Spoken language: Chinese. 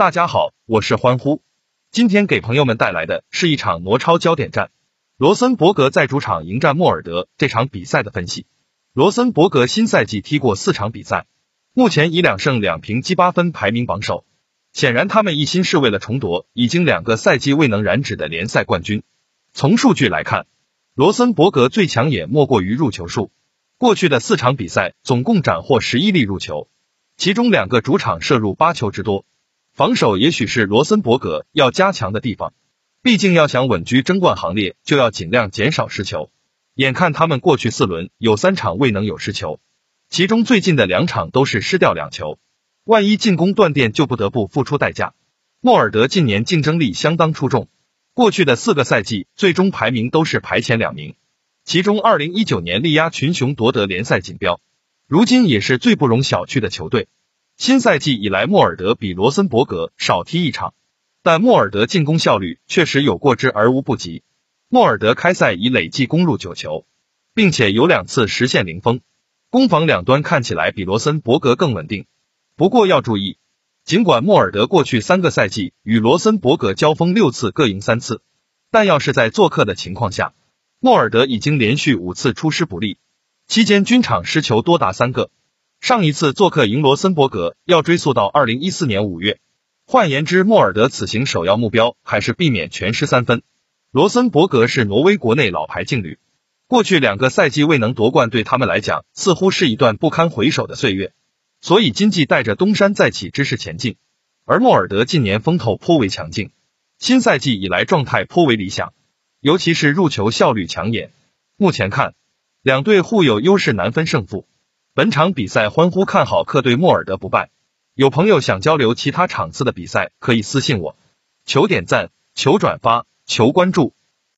大家好，我是欢呼。今天给朋友们带来的是一场挪超焦点战，罗森伯格在主场迎战莫尔德这场比赛的分析。罗森伯格新赛季踢过四场比赛，目前以两胜两平积八分排名榜首。显然，他们一心是为了重夺已经两个赛季未能染指的联赛冠军。从数据来看，罗森伯格最强也莫过于入球数。过去的四场比赛总共斩获十一粒入球，其中两个主场射入八球之多。防守也许是罗森伯格要加强的地方，毕竟要想稳居争冠行列，就要尽量减少失球。眼看他们过去四轮有三场未能有失球，其中最近的两场都是失掉两球。万一进攻断电，就不得不付出代价。莫尔德近年竞争力相当出众，过去的四个赛季最终排名都是排前两名。其中，二零一九年力压群雄夺得联赛锦标，如今也是最不容小觑的球队。新赛季以来，莫尔德比罗森伯格少踢一场，但莫尔德进攻效率确实有过之而无不及。莫尔德开赛已累计攻入九球，并且有两次实现零封，攻防两端看起来比罗森伯格更稳定。不过要注意，尽管莫尔德过去三个赛季与罗森伯格交锋六次各赢三次，但要是在做客的情况下。莫尔德已经连续五次出师不利，期间均场失球多达三个。上一次做客赢罗森伯格要追溯到二零一四年五月。换言之，莫尔德此行首要目标还是避免全失三分。罗森伯格是挪威国内老牌劲旅，过去两个赛季未能夺冠，对他们来讲似乎是一段不堪回首的岁月。所以今季带着东山再起之势前进。而莫尔德近年风头颇为强劲，新赛季以来状态颇为理想。尤其是入球效率抢眼，目前看两队互有优势，难分胜负。本场比赛欢呼看好客队莫尔德不败。有朋友想交流其他场次的比赛，可以私信我。求点赞，求转发，求关注。